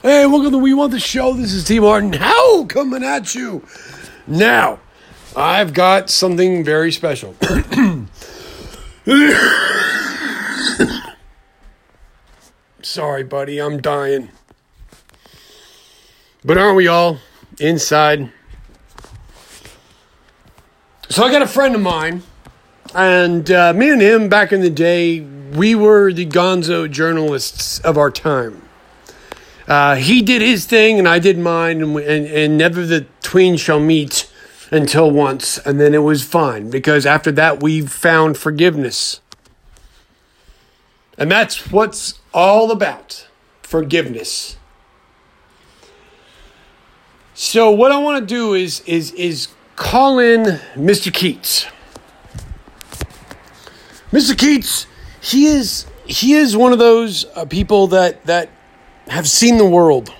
Hey, welcome to We Want the Show. This is T. Martin. Howe coming at you? Now, I've got something very special. Sorry, buddy, I'm dying. But aren't we all inside? So I got a friend of mine, and uh, me and him back in the day, we were the gonzo journalists of our time. Uh, he did his thing, and I did mine, and, and, and never the tween shall meet until once, and then it was fine because after that we found forgiveness. And that's what's all about forgiveness. So what I want to do is is is call in Mr. Keats. Mr. Keats, he is he is one of those uh, people that that have seen the world.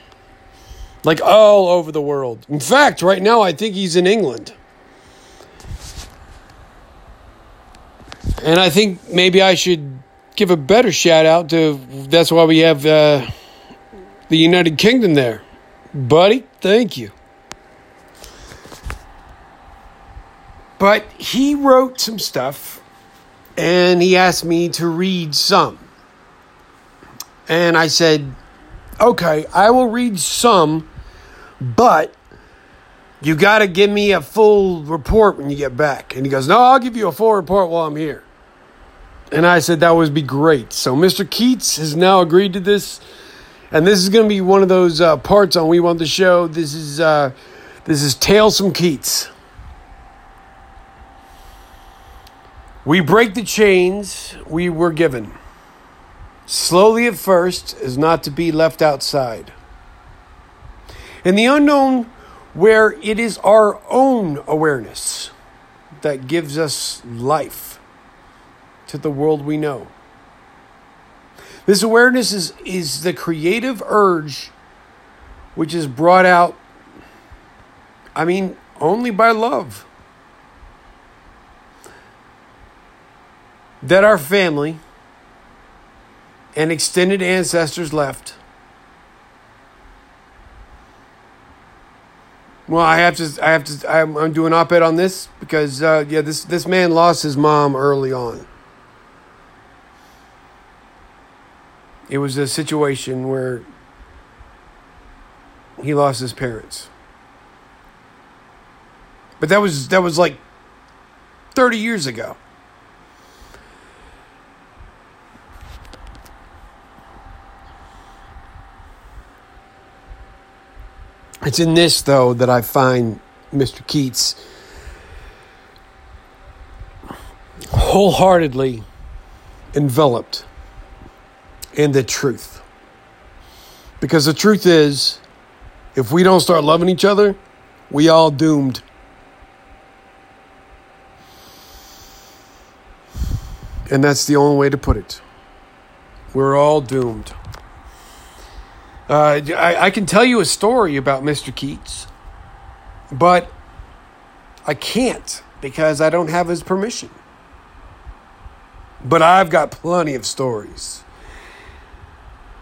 Like all over the world. In fact, right now I think he's in England. And I think maybe I should give a better shout out to that's why we have uh, the United Kingdom there. Buddy, thank you. But he wrote some stuff and he asked me to read some. And I said, okay, I will read some, but you got to give me a full report when you get back. And he goes, no, I'll give you a full report while I'm here. And I said, that would be great. So Mr. Keats has now agreed to this. And this is going to be one of those uh, parts on We Want the Show. This is, uh, this is Tales from Keats. We break the chains we were given. Slowly at first, is not to be left outside. In the unknown, where it is our own awareness that gives us life to the world we know. This awareness is, is the creative urge which is brought out, I mean, only by love. That our family and extended ancestors left. Well, I have to. I have to. I'm, I'm doing op-ed on this because uh, yeah, this this man lost his mom early on. It was a situation where he lost his parents. But that was that was like 30 years ago. It's in this, though, that I find Mr. Keats wholeheartedly enveloped in the truth. Because the truth is, if we don't start loving each other, we all doomed. And that's the only way to put it. We're all doomed. Uh, I, I can tell you a story about Mr. Keats, but I can't because I don't have his permission. But I've got plenty of stories.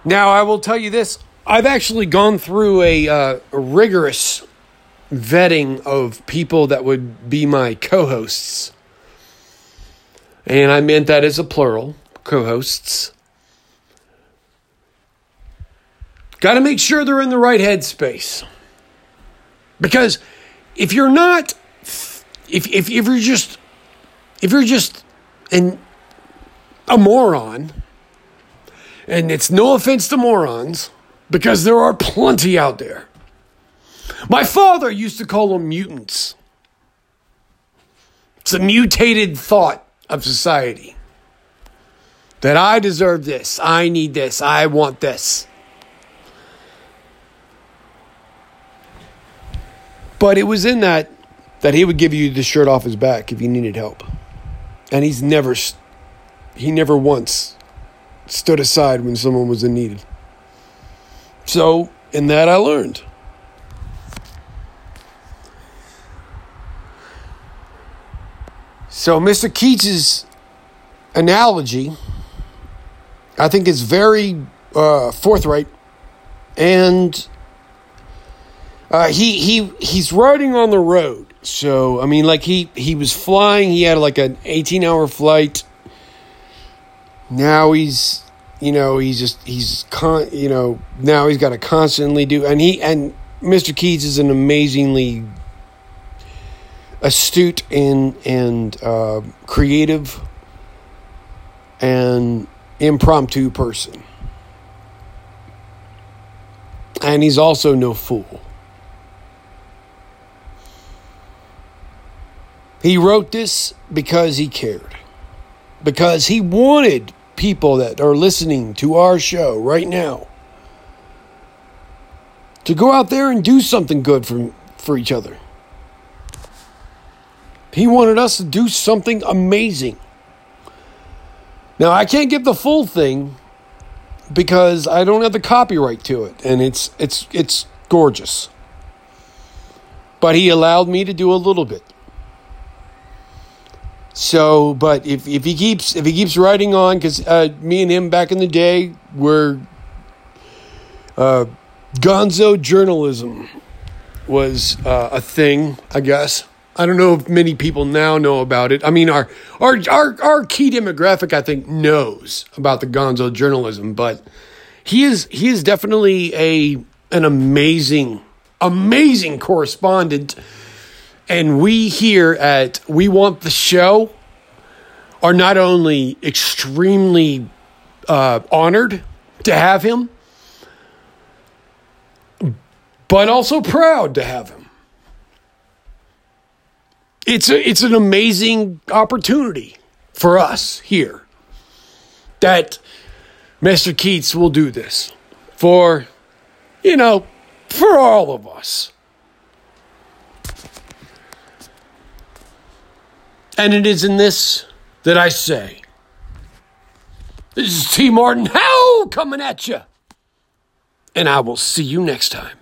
Now, I will tell you this I've actually gone through a, uh, a rigorous vetting of people that would be my co hosts. And I meant that as a plural co hosts. Got to make sure they're in the right headspace. Because if you're not, if, if, if you're just, if you're just an, a moron, and it's no offense to morons, because there are plenty out there. My father used to call them mutants. It's a mutated thought of society. That I deserve this, I need this, I want this. But it was in that that he would give you the shirt off his back if you needed help. And he's never he never once stood aside when someone was in need. So, in that I learned. So, Mr. Keats's analogy, I think, is very uh, forthright and uh, he he he's riding on the road. So I mean, like he he was flying. He had like an eighteen hour flight. Now he's you know he's just he's con you know now he's got to constantly do and he and Mr. Keats is an amazingly astute and and uh, creative and impromptu person. And he's also no fool. He wrote this because he cared. Because he wanted people that are listening to our show right now to go out there and do something good for, for each other. He wanted us to do something amazing. Now, I can't give the full thing because I don't have the copyright to it and it's it's it's gorgeous. But he allowed me to do a little bit. So, but if, if he keeps if he keeps writing on, because uh, me and him back in the day were uh, Gonzo journalism was uh, a thing, I guess. I don't know if many people now know about it. I mean, our our our, our key demographic, I think, knows about the Gonzo journalism, but he is he is definitely a an amazing amazing correspondent. And we here at We Want the Show are not only extremely uh, honored to have him, but also proud to have him. It's a, it's an amazing opportunity for us here that Mr. Keats will do this for, you know, for all of us. And it is in this that I say, this is T. Martin Howe coming at you. And I will see you next time.